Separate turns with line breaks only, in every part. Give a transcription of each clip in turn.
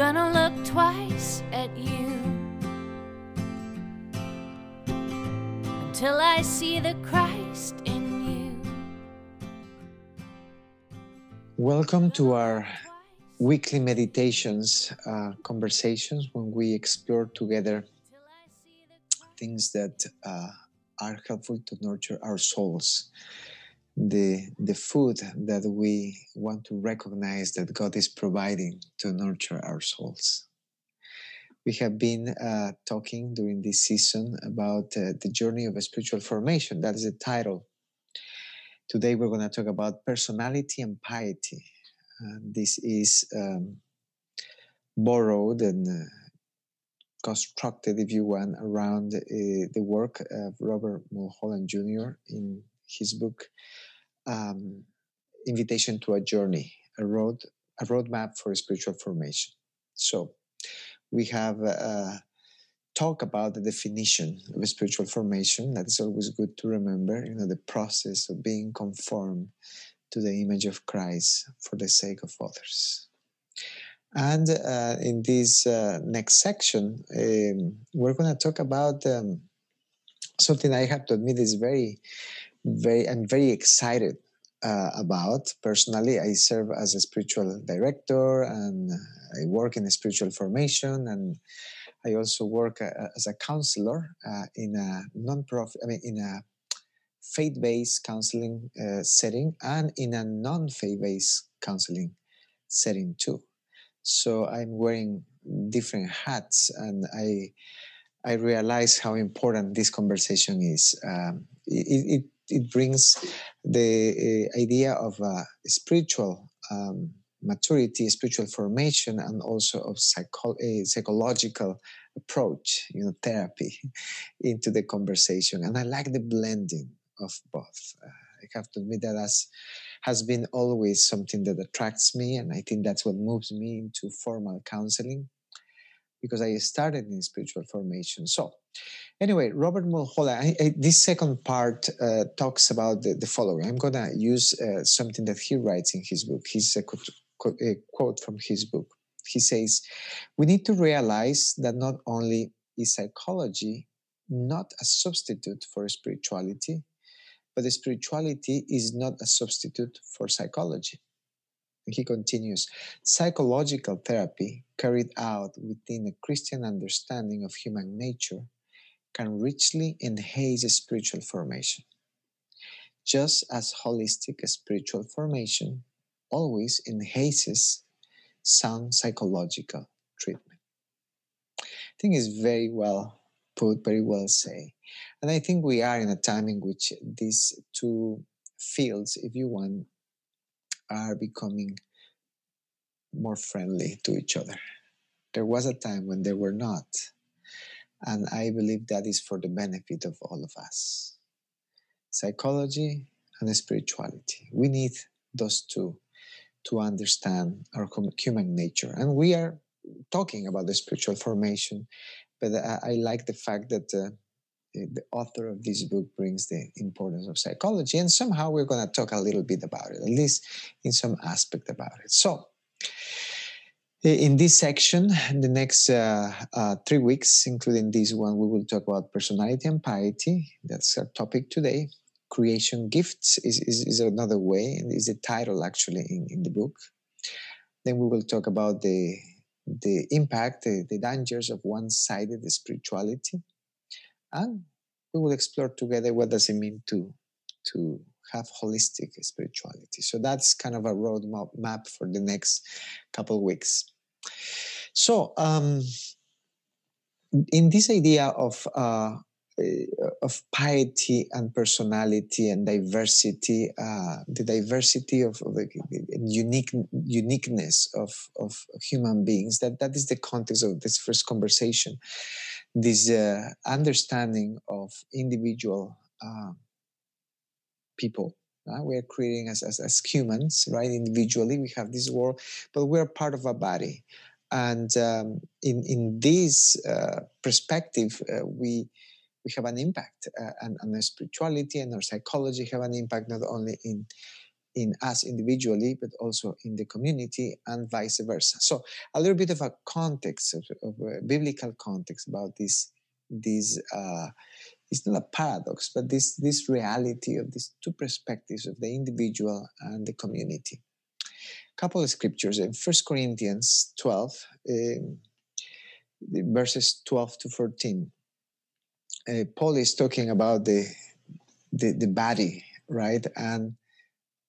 gonna look twice at you until I see the Christ in you.
Welcome to our weekly meditations, uh, conversations when we explore together things that uh, are helpful to nurture our souls. The, the food that we want to recognize that God is providing to nurture our souls. We have been uh, talking during this season about uh, the journey of a spiritual formation. That is the title. Today we're going to talk about personality and piety. Uh, this is um, borrowed and uh, constructed, if you want, around uh, the work of Robert Mulholland Jr. in his book um, "Invitation to a Journey: A Road a Roadmap for Spiritual Formation." So, we have uh, talked about the definition of spiritual formation. That is always good to remember. You know, the process of being conformed to the image of Christ for the sake of others. And uh, in this uh, next section, um, we're going to talk about um, something I have to admit is very, very, I'm very excited uh, about. Personally, I serve as a spiritual director and I work in a spiritual formation and I also work uh, as a counselor uh, in a non-profit, I mean, in a faith-based counseling uh, setting and in a non-faith-based counseling setting too so i'm wearing different hats and i i realize how important this conversation is um, it, it, it brings the uh, idea of uh, spiritual um, maturity spiritual formation and also of psycho- a psychological approach you know therapy into the conversation and i like the blending of both uh, i have to admit that as has been always something that attracts me. And I think that's what moves me into formal counseling because I started in spiritual formation. So, anyway, Robert Mulholland, I, I, this second part uh, talks about the, the, following. I'm going to use uh, something that he writes in his book. He's a, a quote from his book. He says, We need to realize that not only is psychology not a substitute for spirituality, but spirituality is not a substitute for psychology. He continues psychological therapy carried out within a Christian understanding of human nature can richly enhance spiritual formation, just as holistic spiritual formation always enhances sound psychological treatment. I think it's very well put, very well said. And I think we are in a time in which these two fields, if you want, are becoming more friendly to each other. There was a time when they were not. And I believe that is for the benefit of all of us. Psychology and spirituality. We need those two to understand our human nature. And we are talking about the spiritual formation, but I, I like the fact that uh, the author of this book brings the importance of psychology, and somehow we're going to talk a little bit about it, at least in some aspect about it. So, in this section, in the next uh, uh, three weeks, including this one, we will talk about personality and piety. That's our topic today. Creation gifts is, is, is another way, and is the title actually in, in the book. Then we will talk about the the impact, the, the dangers of one-sided spirituality and we will explore together what does it mean to to have holistic spirituality so that's kind of a roadmap map for the next couple weeks so um, in this idea of uh, of piety and personality and diversity, uh, the diversity of, of the unique uniqueness of, of human beings. That that is the context of this first conversation this uh, understanding of individual uh, people. Uh, we are creating as, as, as humans, right? Individually, we have this world, but we're part of a body. And um, in, in this uh, perspective, uh, we, we have an impact, uh, and, and our spirituality and our psychology have an impact not only in in us individually, but also in the community and vice versa. So a little bit of a context, of, of a biblical context about this, this uh, it's not a paradox, but this, this reality of these two perspectives of the individual and the community. A couple of scriptures in First Corinthians 12, um, verses 12 to 14. Uh, Paul is talking about the, the, the body, right? And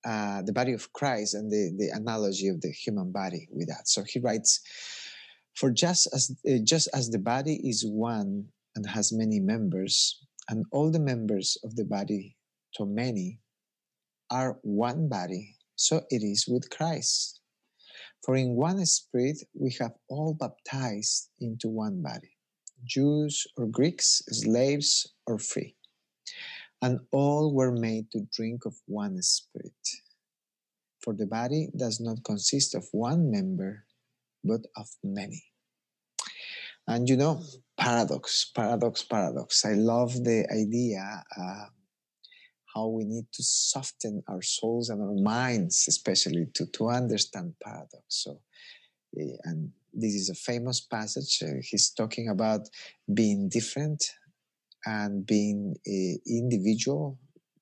uh, the body of Christ and the, the analogy of the human body with that. So he writes, "For just as uh, just as the body is one and has many members, and all the members of the body, to many, are one body, so it is with Christ. For in one Spirit we have all baptized into one body, Jews or Greeks, slaves or free." and all were made to drink of one spirit. For the body does not consist of one member, but of many. And you know, paradox, paradox, paradox. I love the idea uh, how we need to soften our souls and our minds, especially to, to understand paradox. So, eh, and this is a famous passage. Uh, he's talking about being different and being a individual,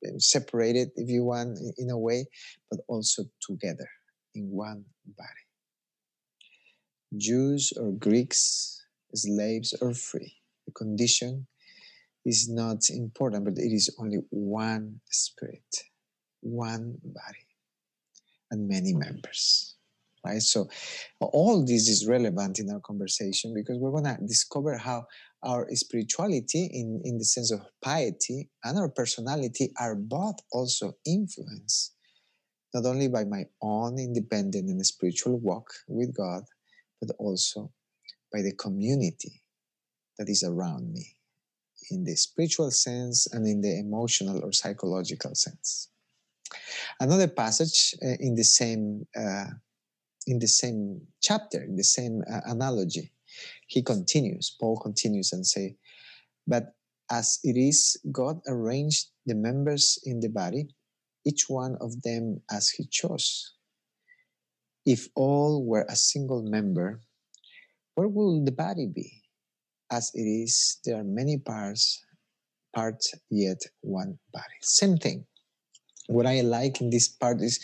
eh, separated if you want in a way, but also together in one body. Jews or Greeks, slaves or free. The condition is not important, but it is only one spirit, one body, and many members right? So all this is relevant in our conversation because we're going to discover how our spirituality in, in the sense of piety and our personality are both also influenced not only by my own independent and spiritual walk with God, but also by the community that is around me in the spiritual sense and in the emotional or psychological sense. Another passage uh, in the same uh, in the same chapter, in the same uh, analogy, he continues, Paul continues and say, but as it is, God arranged the members in the body, each one of them as he chose. If all were a single member, where will the body be? As it is, there are many parts, parts yet one body. Same thing what I like in this part is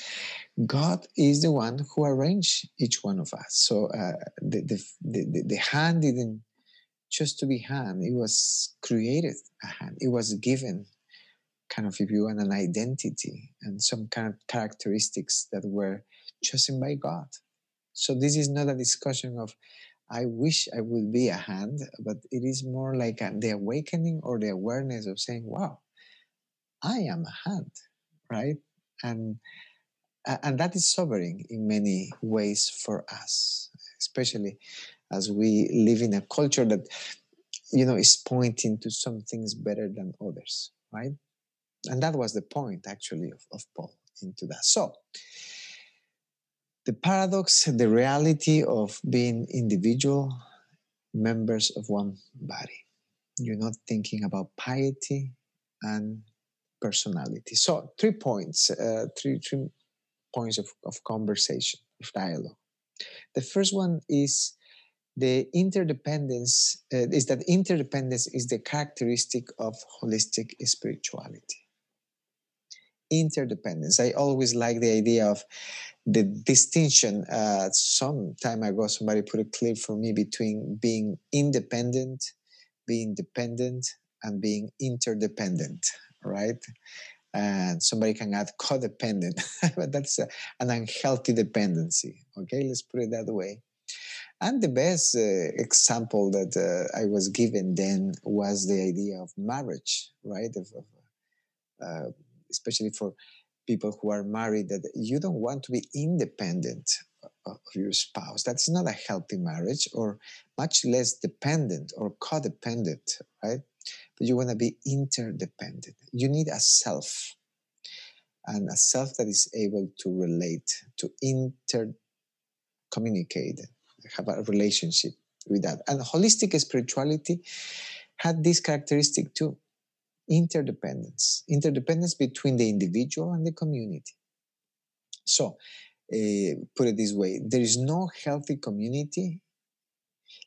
God is the one who arranged each one of us. So uh, the, the, the, the, hand didn't just to be hand, it was created a hand, it was given kind of, if you want, an identity and some kind of characteristics that were chosen by God. So this is not a discussion of, I wish I would be a hand, but it is more like a, the awakening or the awareness of saying, wow, I am a hand right? And and that is sobering in many ways for us, especially as we live in a culture that you know is pointing to some things better than others, right? And that was the point actually of, of Paul into that. So the paradox, the reality of being individual members of one body. You're not thinking about piety and personality. So three points, uh, three, three points of, of conversation, of dialogue. The first one is the interdependence, uh, is that interdependence is the characteristic of holistic spirituality. Interdependence. I always like the idea of the distinction. Uh, some time ago, somebody put it clear for me between being independent, being dependent, and being interdependent right? And somebody can add codependent, but that's a, an unhealthy dependency. Okay, let's put it that way. And the best uh, example that uh, I was given then was the idea of marriage, right? Of, of, uh, especially for people who are married, that you don't want to be independent uh, of your spouse. That's not a healthy marriage, or much less dependent or codependent, right? but you want to be interdependent. You need a self, and a self that is able to relate, to inter communicate, have a relationship with that. And holistic spirituality had this characteristic too interdependence, interdependence between the individual and the community. So, uh, put it this way there is no healthy community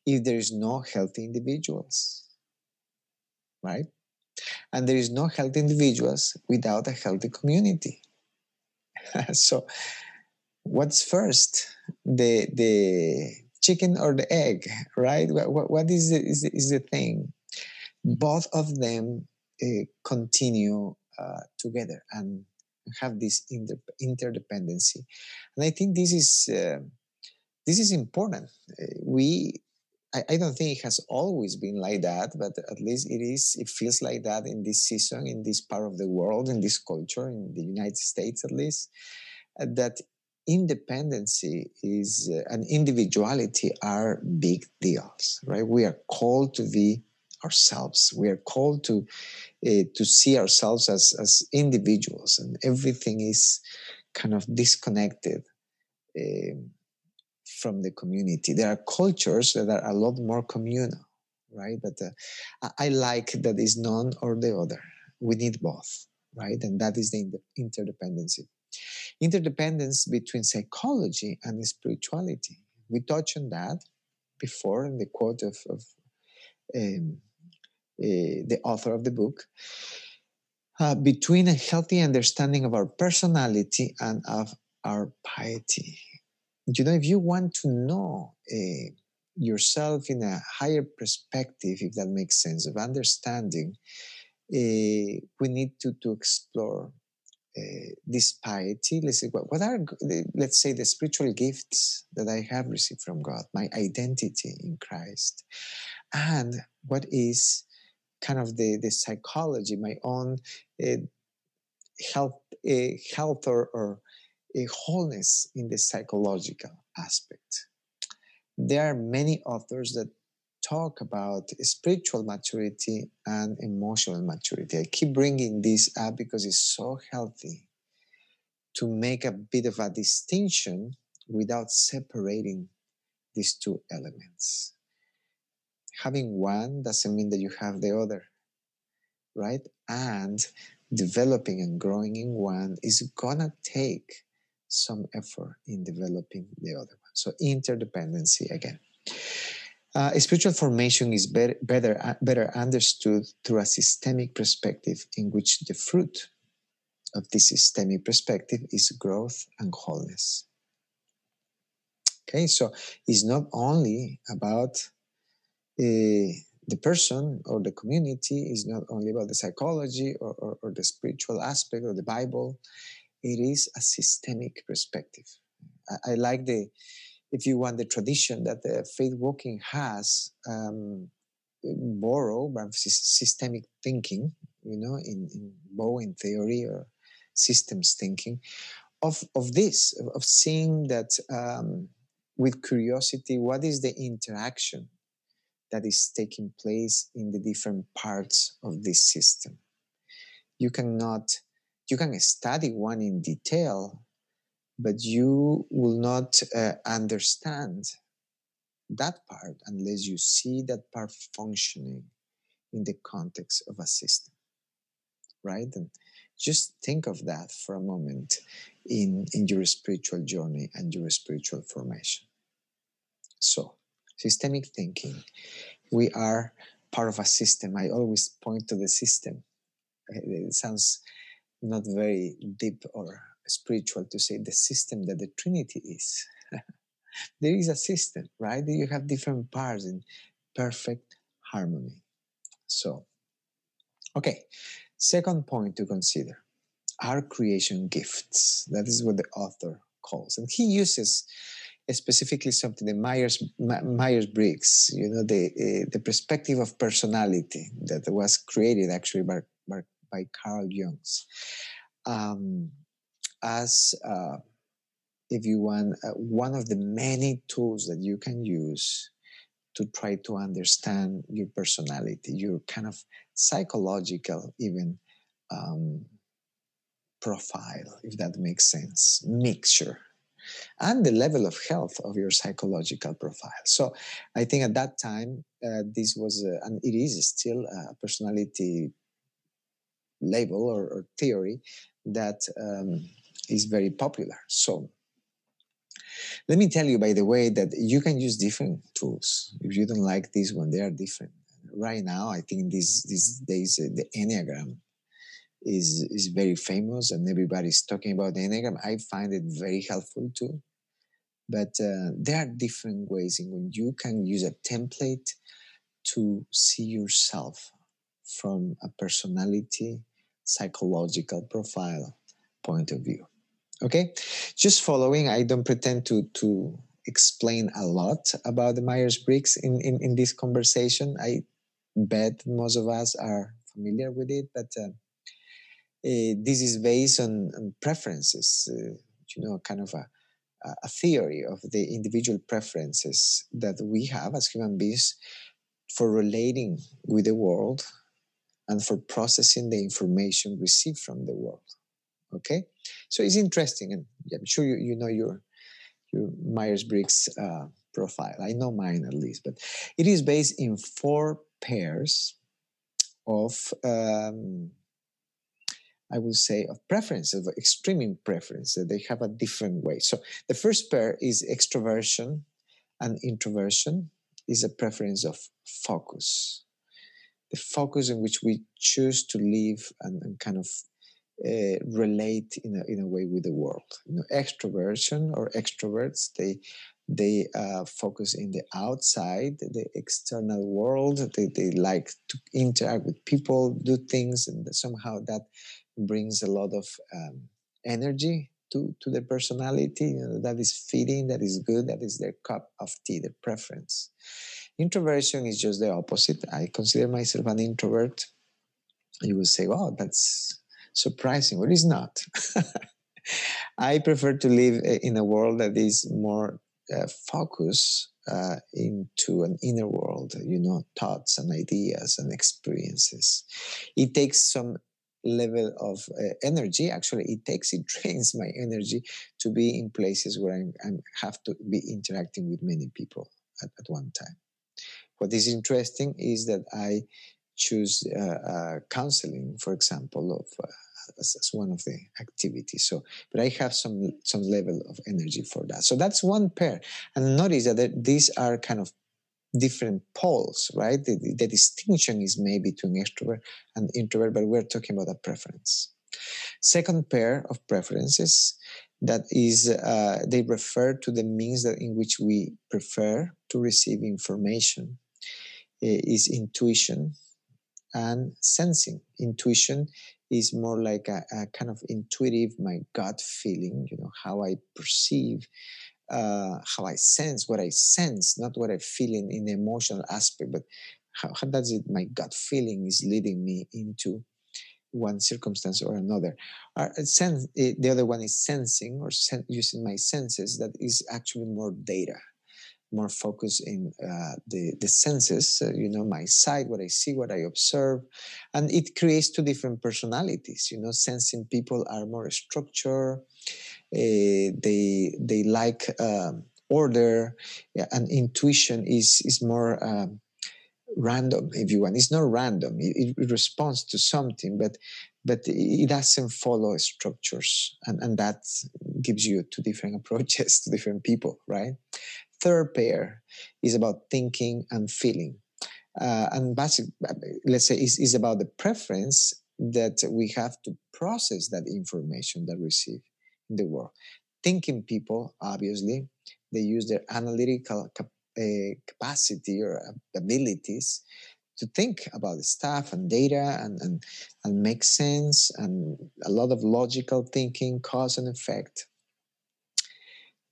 if there is no healthy individuals, right? And there is no healthy individuals without a healthy community. so, what's first, the the chicken or the egg, right? what, what is, the, is, the, is the thing? Both of them uh, continue uh, together and have this inter- interdependency. And I think this is uh, this is important. Uh, we I, I, don't think it has always been like that, but at least it is. It feels like that in this season, in this part of the world, in this culture, in the United States at least. Uh, that independency is uh, and individuality are big deals, right? We are called to be ourselves. We are called to uh, to see ourselves as as individuals, and everything is kind of disconnected uh, from the community. There are cultures that are a lot more communal, right? But uh, I like that is none or the other. We need both, right? And that is the interdependency. Interdependence between psychology and spirituality. We touched on that before in the quote of, of um, the author of the book. Uh, between a healthy understanding of our personality and of our piety. You know, if you want to know uh, yourself in a higher perspective, if that makes sense, of understanding, uh, we need to, to explore uh, this piety. Let's say, what, what are, let's say, the spiritual gifts that I have received from God, my identity in Christ, and what is kind of the, the psychology, my own uh, health, uh, health or, or a wholeness in the psychological aspect. There are many authors that talk about spiritual maturity and emotional maturity. I keep bringing this up because it's so healthy to make a bit of a distinction without separating these two elements. Having one doesn't mean that you have the other, right? And developing and growing in one is gonna take some effort in developing the other one. So interdependency again. Uh, spiritual formation is better, better, uh, better understood through a systemic perspective in which the fruit of this systemic perspective is growth and wholeness. Okay, so it's not only about uh, the person or the community, is not only about the psychology or, or, or the spiritual aspect or the Bible, it is a systemic perspective. I, I like the if you want the tradition that the faith walking has um, borrow from systemic thinking, you know, in, in Bowen theory or systems thinking, of, of this, of seeing that um, with curiosity, what is the interaction that is taking place in the different parts of this system? You cannot, you can study one in detail but you will not uh, understand that part unless you see that part functioning in the context of a system right and just think of that for a moment in in your spiritual journey and your spiritual formation so systemic thinking we are part of a system i always point to the system it sounds not very deep or spiritual to say the system that the Trinity is. there is a system, right? You have different parts in perfect harmony. So, okay, second point to consider are creation gifts. That is what the author calls. And he uses specifically something the Myers Myers Briggs, you know, the uh, the perspective of personality that was created actually by by, by Carl Jungs. Um, as, uh, if you want, uh, one of the many tools that you can use to try to understand your personality, your kind of psychological, even um, profile, if that makes sense, mixture, and the level of health of your psychological profile. So I think at that time, uh, this was, a, and it is still a personality label or, or theory that um, is very popular. So let me tell you, by the way, that you can use different tools. If you don't like this one, they are different. Right now, I think these these days uh, the Enneagram is is very famous, and everybody's talking about the Enneagram. I find it very helpful too. But uh, there are different ways in which you can use a template to see yourself from a personality, psychological profile point of view. Okay, just following. I don't pretend to to explain a lot about the Myers Briggs in, in in this conversation. I bet most of us are familiar with it, but uh, this is based on, on preferences. Uh, you know, kind of a a theory of the individual preferences that we have as human beings for relating with the world and for processing the information received from the world. Okay, so it's interesting, and I'm sure you, you know your your Myers Briggs uh, profile. I know mine at least, but it is based in four pairs of um, I will say, of preference, of extreme preference, they have a different way. So the first pair is extroversion and introversion is a preference of focus. The focus in which we choose to live and, and kind of uh, relate in a, in a way with the world. You know, extroversion or extroverts, they they uh, focus in the outside, the external world. They, they like to interact with people, do things, and somehow that brings a lot of um, energy to, to the personality you know, that is fitting, that is good, that is their cup of tea, their preference. Introversion is just the opposite. I consider myself an introvert. You will say, wow, that's surprising. Well, it's not. I prefer to live uh, in a world that is more uh, focused uh, into an inner world, you know, thoughts and ideas and experiences. It takes some level of uh, energy. Actually it takes it drains my energy to be in places where i have to be interacting with many people at, at one time. What is interesting is that i choose uh, uh, counseling for example of uh, as, as, one of the activities. So but i have some some level of energy for that. So that's one pair. And notice that these are kind of different poles, right? The, the, distinction is made between extrovert and introvert, but we're talking about a preference. Second pair of preferences that is uh, they refer to the means that in which we prefer to receive information uh, is intuition and sensing. Intuition is more like a, a, kind of intuitive, my gut feeling, you know, how I perceive uh, how I sense what I sense, not what I feel in, in the emotional aspect, but how, how does it, my gut feeling is leading me into one circumstance or another. Uh, sense, eh, the other one is sensing or sen- using my senses that is actually more data, more focus in uh, the, the senses, uh, you know, my sight, what I see, what I observe. And it creates two different personalities, you know, sensing people are more structured they they like um, order. Yeah, and intuition is is more um, random if you want. It's not random. It, it, responds to something but but it doesn't follow structures. And, and that gives you two different approaches to different people right? Third pair is about thinking and feeling. Uh, and basic, let's say is, is about the preference that we have to process that information that we receive the world. Thinking people, obviously, they use their analytical cap- uh, capacity or abilities to think about the stuff and data and, and, and make sense and a lot of logical thinking, cause and effect.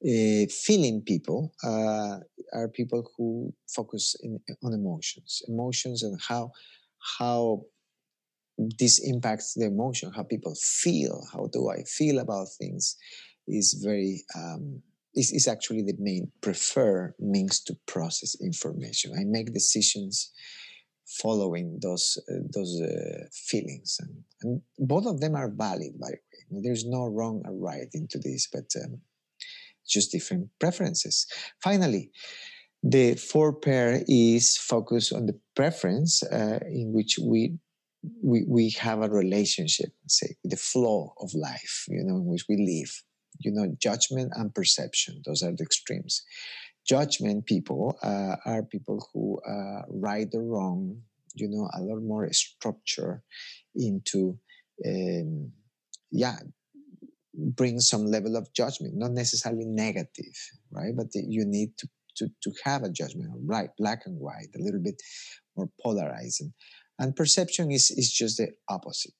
Uh, feeling people uh, are people who focus in, on emotions, emotions and how how this impacts the emotion, how people feel, how do I feel about things, is very um, is, is actually the main prefer means to process information. I make decisions following those uh, those uh, feelings, and, and both of them are valid. By the way, there's no wrong or right into this, but um, just different preferences. Finally. The four pair is focused on the preference uh, in which we we, we have a relationship, say, the flow of life, you know, in which we live. You know, judgment and perception, those are the extremes. Judgment people uh, are people who uh, right or wrong, you know, a lot more structure into, um, yeah, bring some level of judgment, not necessarily negative, right? But you need to, to, to have a judgment, right, black and white, a little bit more polarizing. And perception is, is just the opposite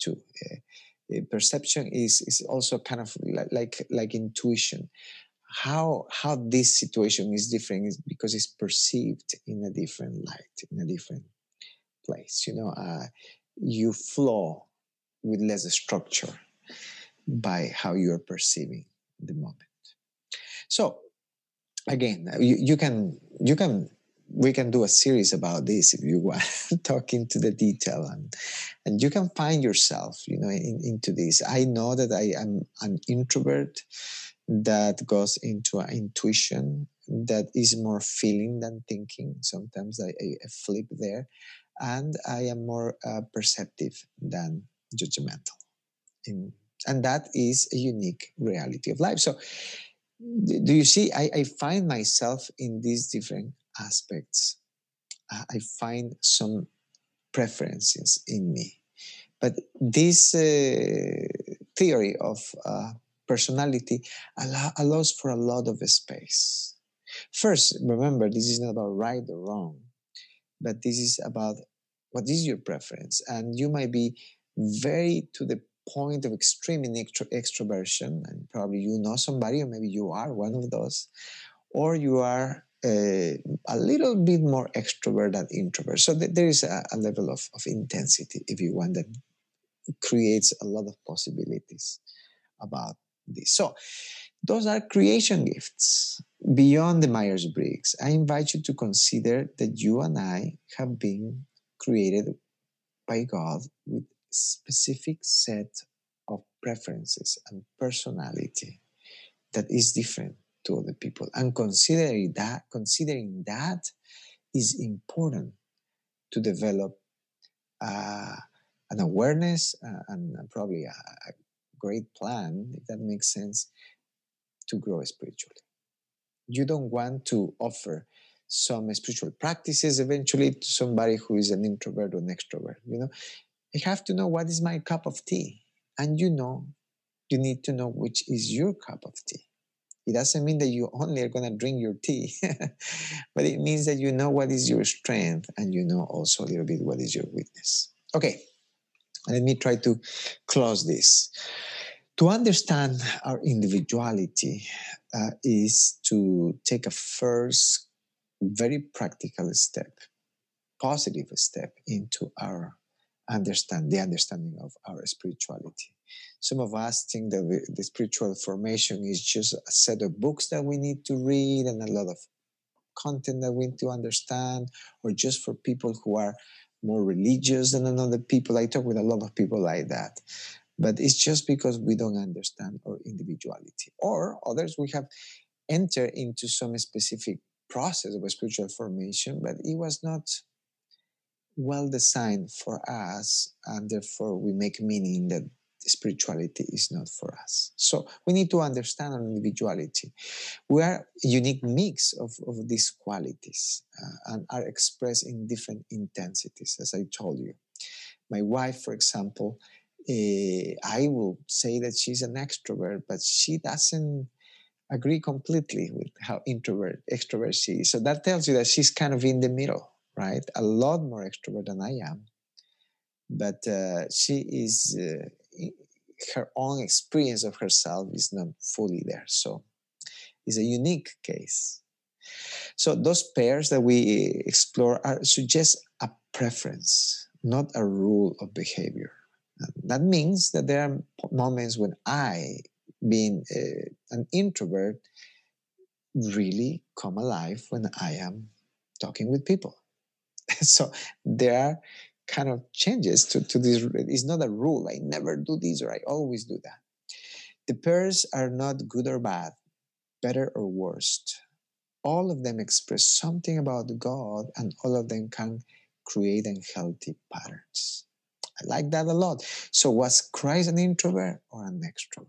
too. Uh, perception is, is also kind of like, like intuition. How, how this situation is different is because it's perceived in a different light, in a different place. You know, uh, you flow with less structure by how you're perceiving the moment. So again, you, you can you can we can do a series about this if you want talk into the detail and and you can find yourself you know in, into this. I know that i am an introvert that goes into an intuition that is more feeling than thinking. Sometimes i, I flip there and i am more uh, perceptive than judgmental. In, and that is a unique reality of life. So do you see I, I find myself in these different aspects, I find some preferences in me. But this uh, theory of uh, personality allow, allows for a lot of space. First, remember, this is not about right or wrong, but this is about what is your preference. And you might be very to the point of extreme extro- extroversion, and probably you know somebody, or maybe you are one of those, or you are uh, a little bit more extrovert than introvert. So th- there is a, a, level of, of intensity, if you want, that creates a lot of possibilities about this. So those are creation gifts beyond the Myers Briggs. I invite you to consider that you and I have been created by God with specific set of preferences and personality that is different to other people. And considering that considering that is important to develop uh, an awareness uh, and probably a, a great plan if that makes sense to grow spiritually. You don't want to offer some spiritual practices eventually to somebody who is an introvert or an extrovert you know? You have to know what is my cup of tea. And you know you need to know which is your cup of tea it doesn't mean that you only are going to drink your tea, but it means that you know what is your strength and you know also a little bit what is your weakness. Okay, let me try to close this. To understand our individuality uh, is to take a first very practical step, positive step into our understand the understanding of our spirituality. Some of us think that the, the spiritual formation is just a set of books that we need to read and a lot of content that we need to understand, or just for people who are more religious than another people. I talk with a lot of people like that. But it's just because we don't understand our individuality. Or others, we have entered into some specific process of spiritual formation, but it was not well designed for us, and therefore we make meaning that spirituality is not for us. So we need to understand our individuality. We are a unique mix of, of these qualities uh, and are expressed in different intensities, as I told you. My wife, for example, uh, I will say that she's an extrovert, but she doesn't agree completely with how introvert, extrovert she is. So that tells you that she's kind of in the middle, right? A lot more extrovert than I am but uh, she is uh, her own experience of herself is not fully there. So it's a unique case. So those pairs that we explore are suggest a preference, not a rule of behavior. That means that there are moments when I, being uh, an introvert, really come alive when I am talking with people. so there are kind of changes to, to this. It's not a rule. I never do this or I always do that. The pairs are not good or bad, better or worst. All of them express something about God and all of them can create unhealthy patterns. I like that a lot. So was Christ an introvert or an extrovert?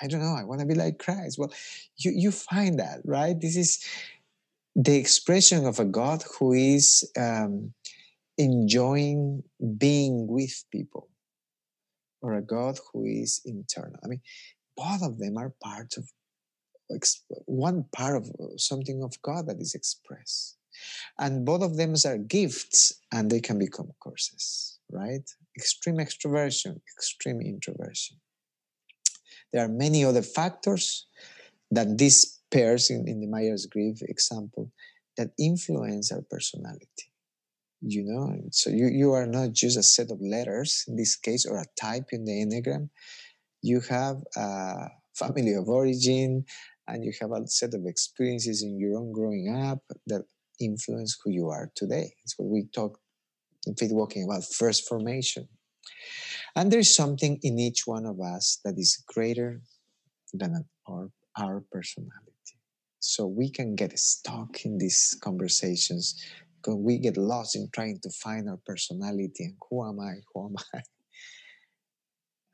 I don't know. I want to be like Christ. Well, you, you find that, right? This is the expression of a God who is um, enjoying being with people, or a God who is internal. I mean, both of them are part of one part of something of God that is expressed. And both of them are gifts and they can become curses, right? Extreme extroversion, extreme introversion. There are many other factors that these pairs in, in the Myers Briggs example that influence our personality. You know, so you, you are not just a set of letters in this case or a type in the Enneagram. You have a family of origin and you have a set of experiences in your own growing up that influence who you are today. It's what we talk in Faith Walking about first formation. And there's something in each one of us that is greater than our, our personality. So we can get stuck in these conversations because we get lost in trying to find our personality and who am I, who am I?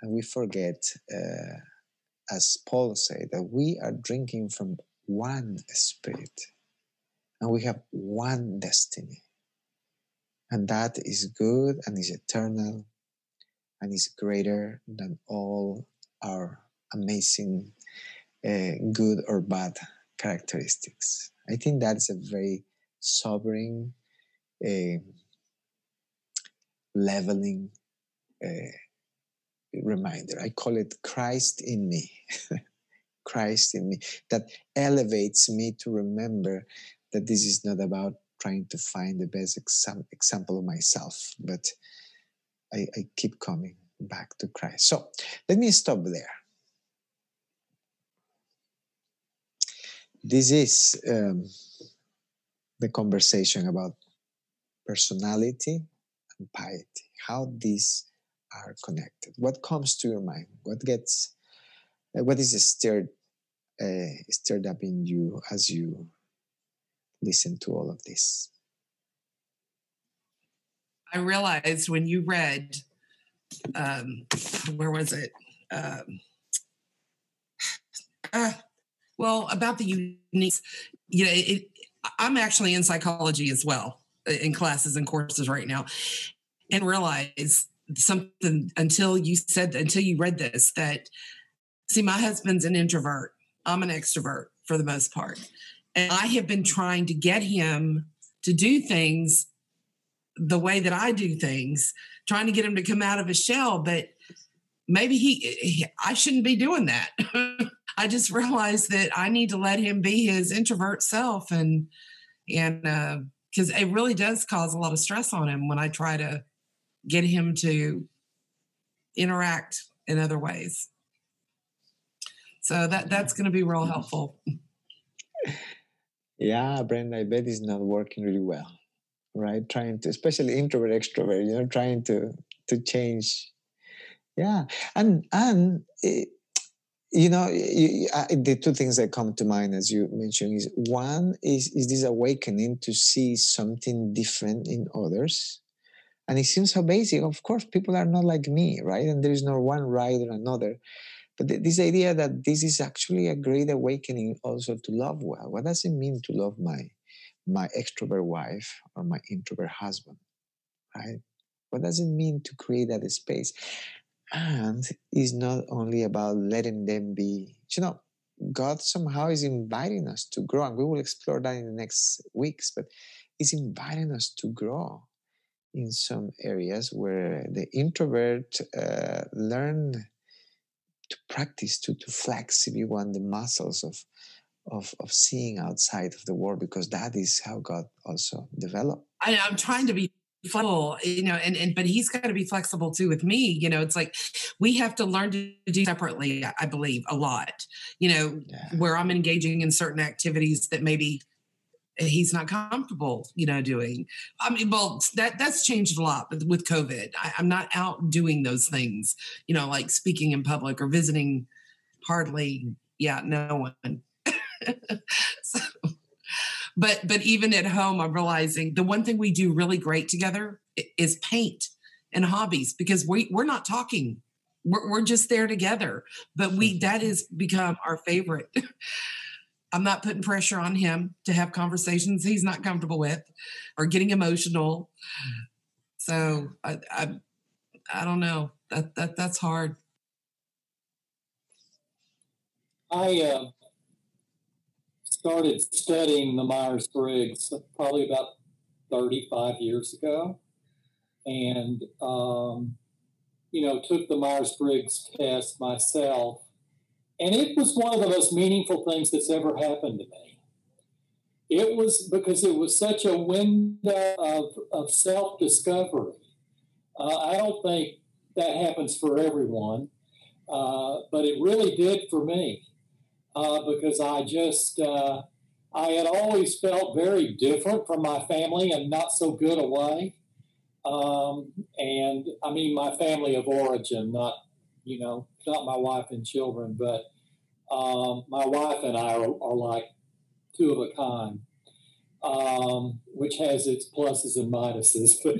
And we forget, uh, as Paul said, that we are drinking from one spirit and we have one destiny. And that is good and is eternal and is greater than all our amazing uh, good or bad characteristics. I think that's a very sobering, uh, leveling uh, reminder. I call it Christ in me. Christ in me that elevates me to remember that this is not about trying to find the best exam- example of myself, but I, I keep coming back to Christ. So let me stop there. This is um, the conversation about personality and piety, how these are connected. What comes to your mind? What gets, uh, what is stirred, uh, stirred up in you as you listen to all of this?
I realized when you read, um, where was it? Um, uh, well, about the unique, you know, it, I'm actually in psychology as well in classes and courses right now, and realize something until you said until you read this that see my husband's an introvert i'm an extrovert for the most part and I have been trying to get him to do things the way that I do things, trying to get him to come out of his shell. But maybe he, he I shouldn't be doing that. I just realized that I need to let him be his introvert self, and and uh, because it really does cause a lot of stress on him when I try to get him to interact in other ways. So that that's going to be real helpful.
Yeah, Brenda, I bet it's not working really well, right? Trying to, especially introvert, extrovert, you know, trying to to change. Yeah, and and it, you know, you, uh, the two things that come to mind as you mentioned is one is is this awakening to see something different in others, and it seems so basic. Of course, people are not like me, right? And there is no one right or another but this idea that this is actually a great awakening also to love well. What does it mean to love my my extrovert wife or my introvert husband? Right? What does it mean to create that space? And it's not only about letting them be, you know, God somehow is inviting us to grow, and we will explore that in the next weeks, but He's inviting us to grow in some areas where the introvert uh, learn to practice to to flex if you want the muscles of of of seeing outside of the world because that is how God also developed.
I, I'm trying to be flexible, you know, and, and but he's got to be flexible too with me. You know, it's like we have to learn to do separately, I believe, a lot. You know, yeah. where I'm engaging in certain activities that maybe he's not comfortable, you know, doing. I mean, well, that that's changed a lot with COVID. I, I'm not out doing those things, you know, like speaking in public or visiting. Hardly, yeah, no one. so, but but even at home, I'm realizing the one thing we do really great together is paint. and hobbies because we we're not talking. We're, we're just there together. But we that has become our favorite. I'm not putting pressure on him to have conversations he's not comfortable with or getting emotional. So I I, I don't know. That that that's hard.
I uh, started studying the Myers Briggs probably about 35 years ago, and um, you know took the Myers Briggs test myself, and it was one of the most meaningful things that's ever happened to me. It was because it was such a window of, of self discovery. Uh, I don't think that happens for everyone, uh, but it really did for me uh, because I just uh, I had always felt very different from my family and not so good a way. Um, and I mean my family of origin, not you know not my wife and children, but um, my wife and I are, are, like two of a kind. Um, which has its pluses and minuses. But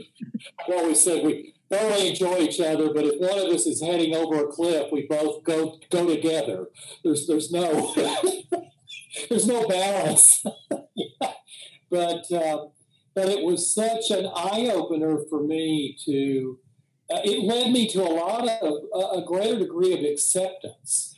I've always said we thoroughly enjoy each other, but if one of us is heading over a cliff, we both go go together. There's there's no there's no balance. yeah. But uh, but it was such an eye opener for me to. Uh, it led me to a lot of a greater degree of acceptance.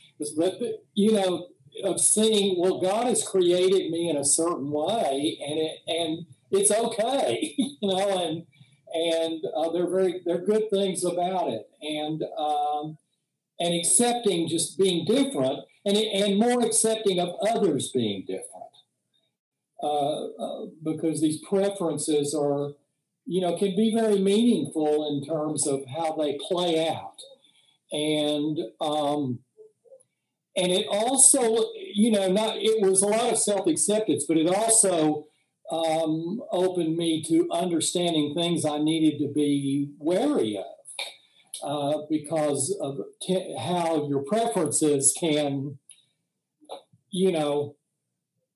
You know, of seeing well, God has created me in a certain way, and it and it's okay, you know, and and uh, they're very they're good things about it, and um, and accepting just being different, and and more accepting of others being different, uh, uh, because these preferences are, you know, can be very meaningful in terms of how they play out, and. Um, and it also, you know, not it was a lot of self acceptance, but it also um, opened me to understanding things I needed to be wary of uh, because of t- how your preferences can, you know,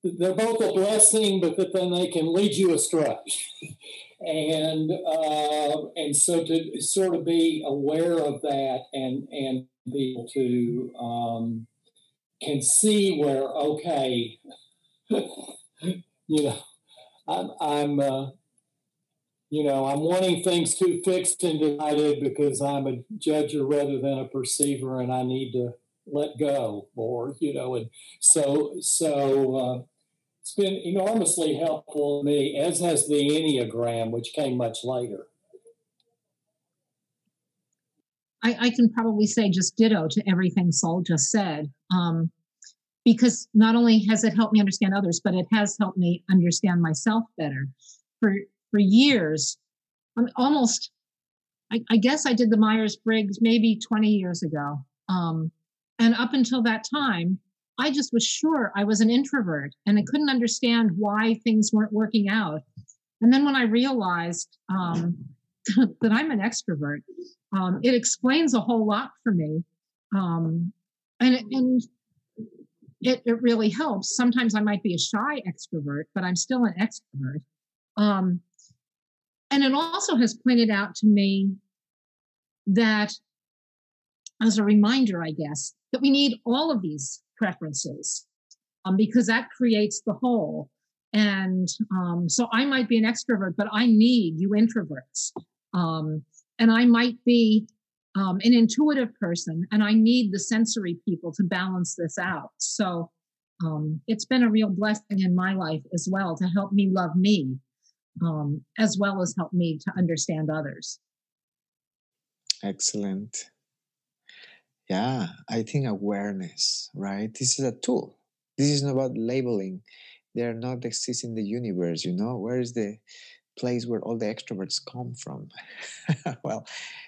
they're both a blessing, but that then they can lead you astray. and uh, and so to sort of be aware of that and and be able to um, can see where okay, you know I'm, I'm uh, you know, I'm wanting things too fixed and divided because I'm a judger rather than a perceiver, and I need to let go more, you know. And so, so uh, it's been enormously helpful to me, as has the Enneagram, which came much later.
I, I can probably say just ditto to everything Saul just said. Um, because not only has it helped me understand others, but it has helped me understand myself better. For for years, I'm almost, I, I guess I did the Myers Briggs maybe 20 years ago, um, and up until that time, I just was sure I was an introvert, and I couldn't understand why things weren't working out. And then when I realized um, that I'm an extrovert, um, it explains a whole lot for me. Um, and, and it, it really helps. Sometimes I might be a shy extrovert, but I'm still an extrovert. Um, and it also has pointed out to me that, as a reminder, I guess, that we need all of these preferences um, because that creates the whole. And um, so I might be an extrovert, but I need you introverts. Um, and I might be um, an intuitive person, and I need the sensory people to balance this out. So um, it's been a real blessing in my life as well to help me love me, um, as well as help me to understand others.
Excellent. Yeah, I think awareness, right? This is a tool. This is not about labeling. They are not exist in the universe, you know. Where is the place where all the extroverts come from? well,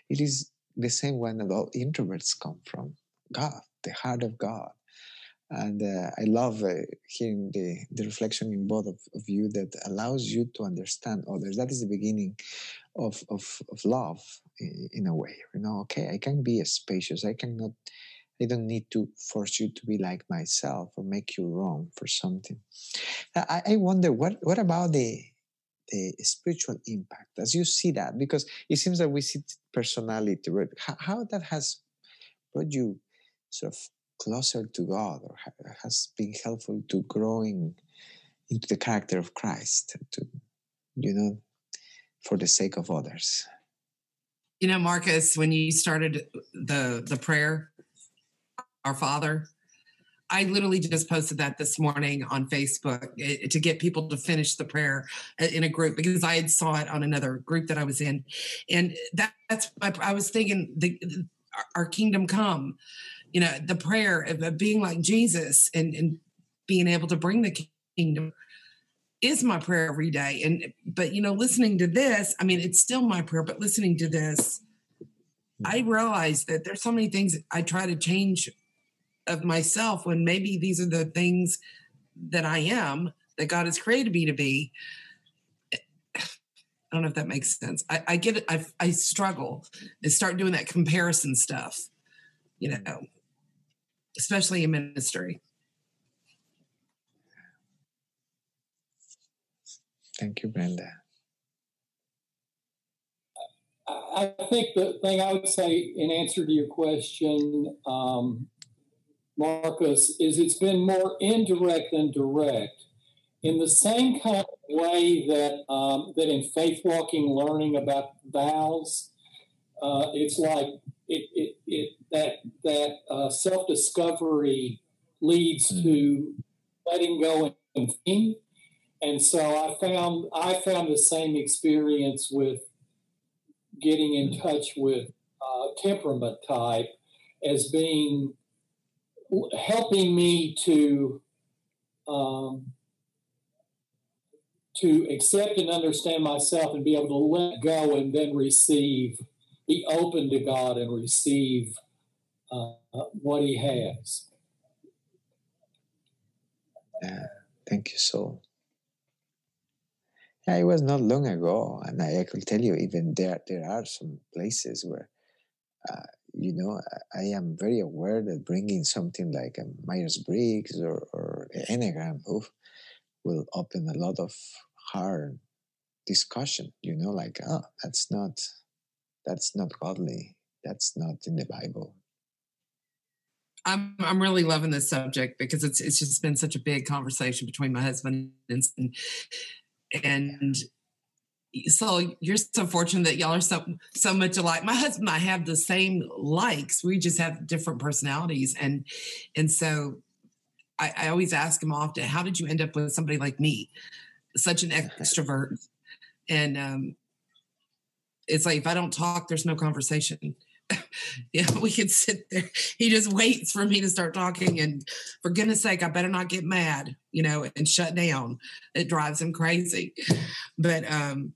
it is the same one that all introverts come from God, the heart of God. And uh, I love uh, hearing the, the reflection in both of, of you that allows you to understand others. That is the beginning of, of, of love in, a way. You know, okay, I can be a spacious. I cannot, I don't need to force you to be like myself or make you wrong for something. I, I wonder what, what about the, the spiritual impact as you see that because it seems that we see personality right? how, how that has brought you sort of closer to god or has been helpful to growing into the character of christ to you know for the sake of others
you know marcos when you started the the prayer our father I literally just posted that this morning on Facebook to get people to finish the prayer eh, in a group because I had saw it on another group that I was in, and that, that's I was thinking the our kingdom come, you know, the prayer of being like Jesus and and being able to bring the kingdom is my prayer every day. And but you know, listening to this, I mean, it's still my prayer, but listening to this, I realize that there's so many things I try to change of myself when maybe these are the things that I am that God has created me to be. I don't know if that makes sense. I, I get it. I, I struggle to start doing that comparison stuff, you know, especially in ministry.
Thank you, Brenda.
I think the thing I would say in answer to your question, um, Marcos, is it's been more indirect than direct. In the same kind of way that um, that in faith walking, learning about vows, uh, it's like it, it, it that that uh, self discovery leads mm-hmm. to letting go and thinking. And so I found I found the same experience with getting in touch with uh, temperament type as being helping me to um, to accept and understand myself and be able to let go and then receive, be open to God and receive uh, what He has.
Thank you so. Yeah, it was not long ago, and I, I could tell you even there there are some places where uh, you know, I am very aware that bringing something like a Myers Briggs or, or Enneagram oof, will open a lot of hard discussion. You know, like, oh, that's not that's not godly. That's not in the Bible.
I'm I'm really loving this subject because it's it's just been such a big conversation between my husband and and so you're so fortunate that y'all are so so much alike. My husband and I have the same likes. We just have different personalities, and and so I, I always ask him often, "How did you end up with somebody like me, such an extrovert?" And um, it's like if I don't talk, there's no conversation. yeah, we can sit there. He just waits for me to start talking, and for goodness sake, I better not get mad, you know, and shut down. It drives him crazy. But um,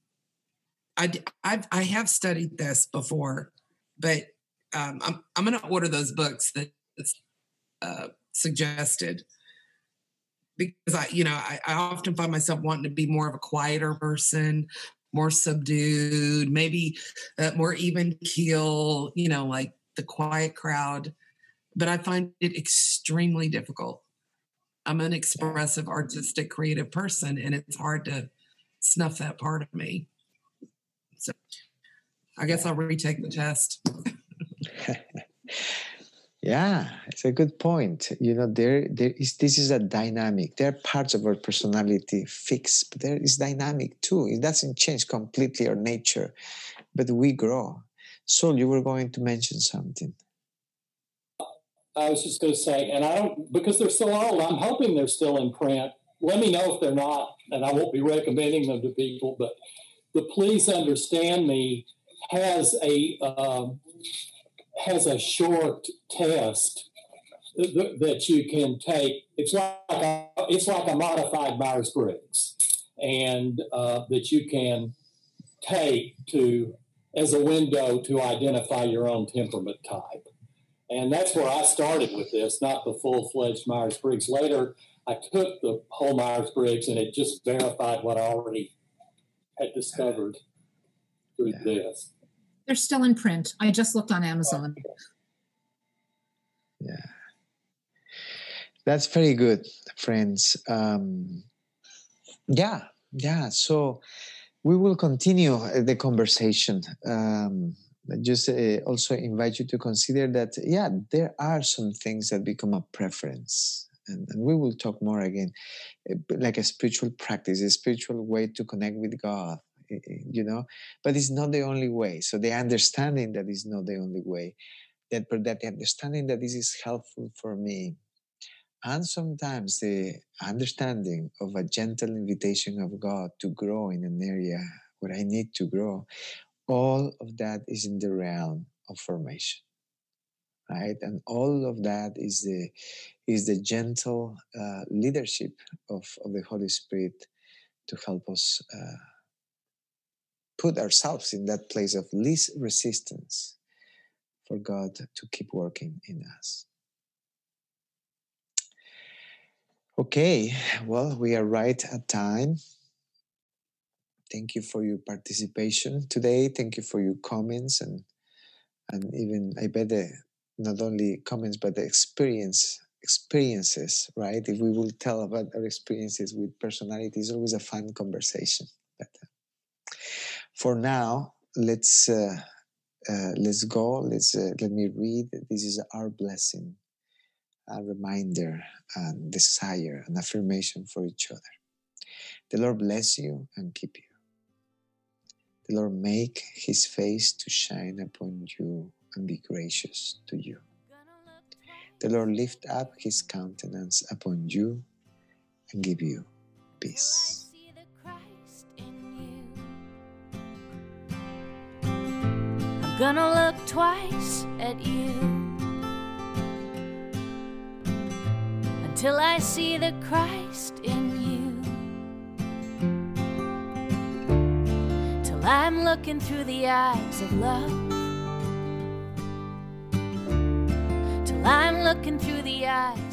I, I've, I have studied this before, but um, I'm, I'm going to order those books that uh, suggested because I, you know, I, I often find myself wanting to be more of a quieter person, more subdued, maybe uh, more even keel, you know, like the quiet crowd. But I find it extremely difficult. I'm an expressive, artistic, creative person, and it's hard to snuff that part of me. So I guess I'll retake the test.
yeah, it's a good point. You know, there there is this is a dynamic. There are parts of our personality fixed, but there is dynamic too. It doesn't change completely our nature, but we grow. Saul, you were going to mention something.
I was just going to say, and I don't because they're so old. I'm hoping they're still in print. Let me know if they're not, and I won't be recommending them to people. But the Please Understand Me has a um, has a short test th- that you can take. It's like a, it's like a modified Myers Briggs, and uh, that you can take to as a window to identify your own temperament type. And that's where I started with this, not the full fledged Myers Briggs. Later, I took the whole Myers Briggs and it just verified what I already had discovered through yeah. this.
They're still in print. I just looked on Amazon.
Yeah. That's very good, friends. Um, yeah, yeah. So we will continue uh, the conversation. Um, just uh, also invite you to consider that, yeah, there are some things that become a preference. And, and we will talk more again, uh, like a spiritual practice, a spiritual way to connect with God, you know, but it's not the only way. So the understanding that is not the only way, that, that the understanding that this is helpful for me and sometimes the understanding of a gentle invitation of God to grow in an area where I need to grow, all of that is in the realm of formation. Right, and all of that is the is the gentle uh, leadership of, of the Holy Spirit to help us uh, put ourselves in that place of least resistance for God to keep working in us. Okay, well, we are right at time. Thank you for your participation today. Thank you for your comments and and even I bet the, not only comments but the experience experiences, right? If we will tell about our experiences with personality, it's always a fun conversation. But uh, for now, let's uh, uh, let's go. Let's uh, let me read. This is our blessing a reminder and desire and affirmation for each other. The Lord bless you and keep you. The Lord make his face to shine upon you and be gracious to you. The Lord lift up his countenance upon you and give you peace.
I'm gonna look twice at you. till I see the Christ in you. Till I'm looking through the eyes of love. I'm looking through the eyes.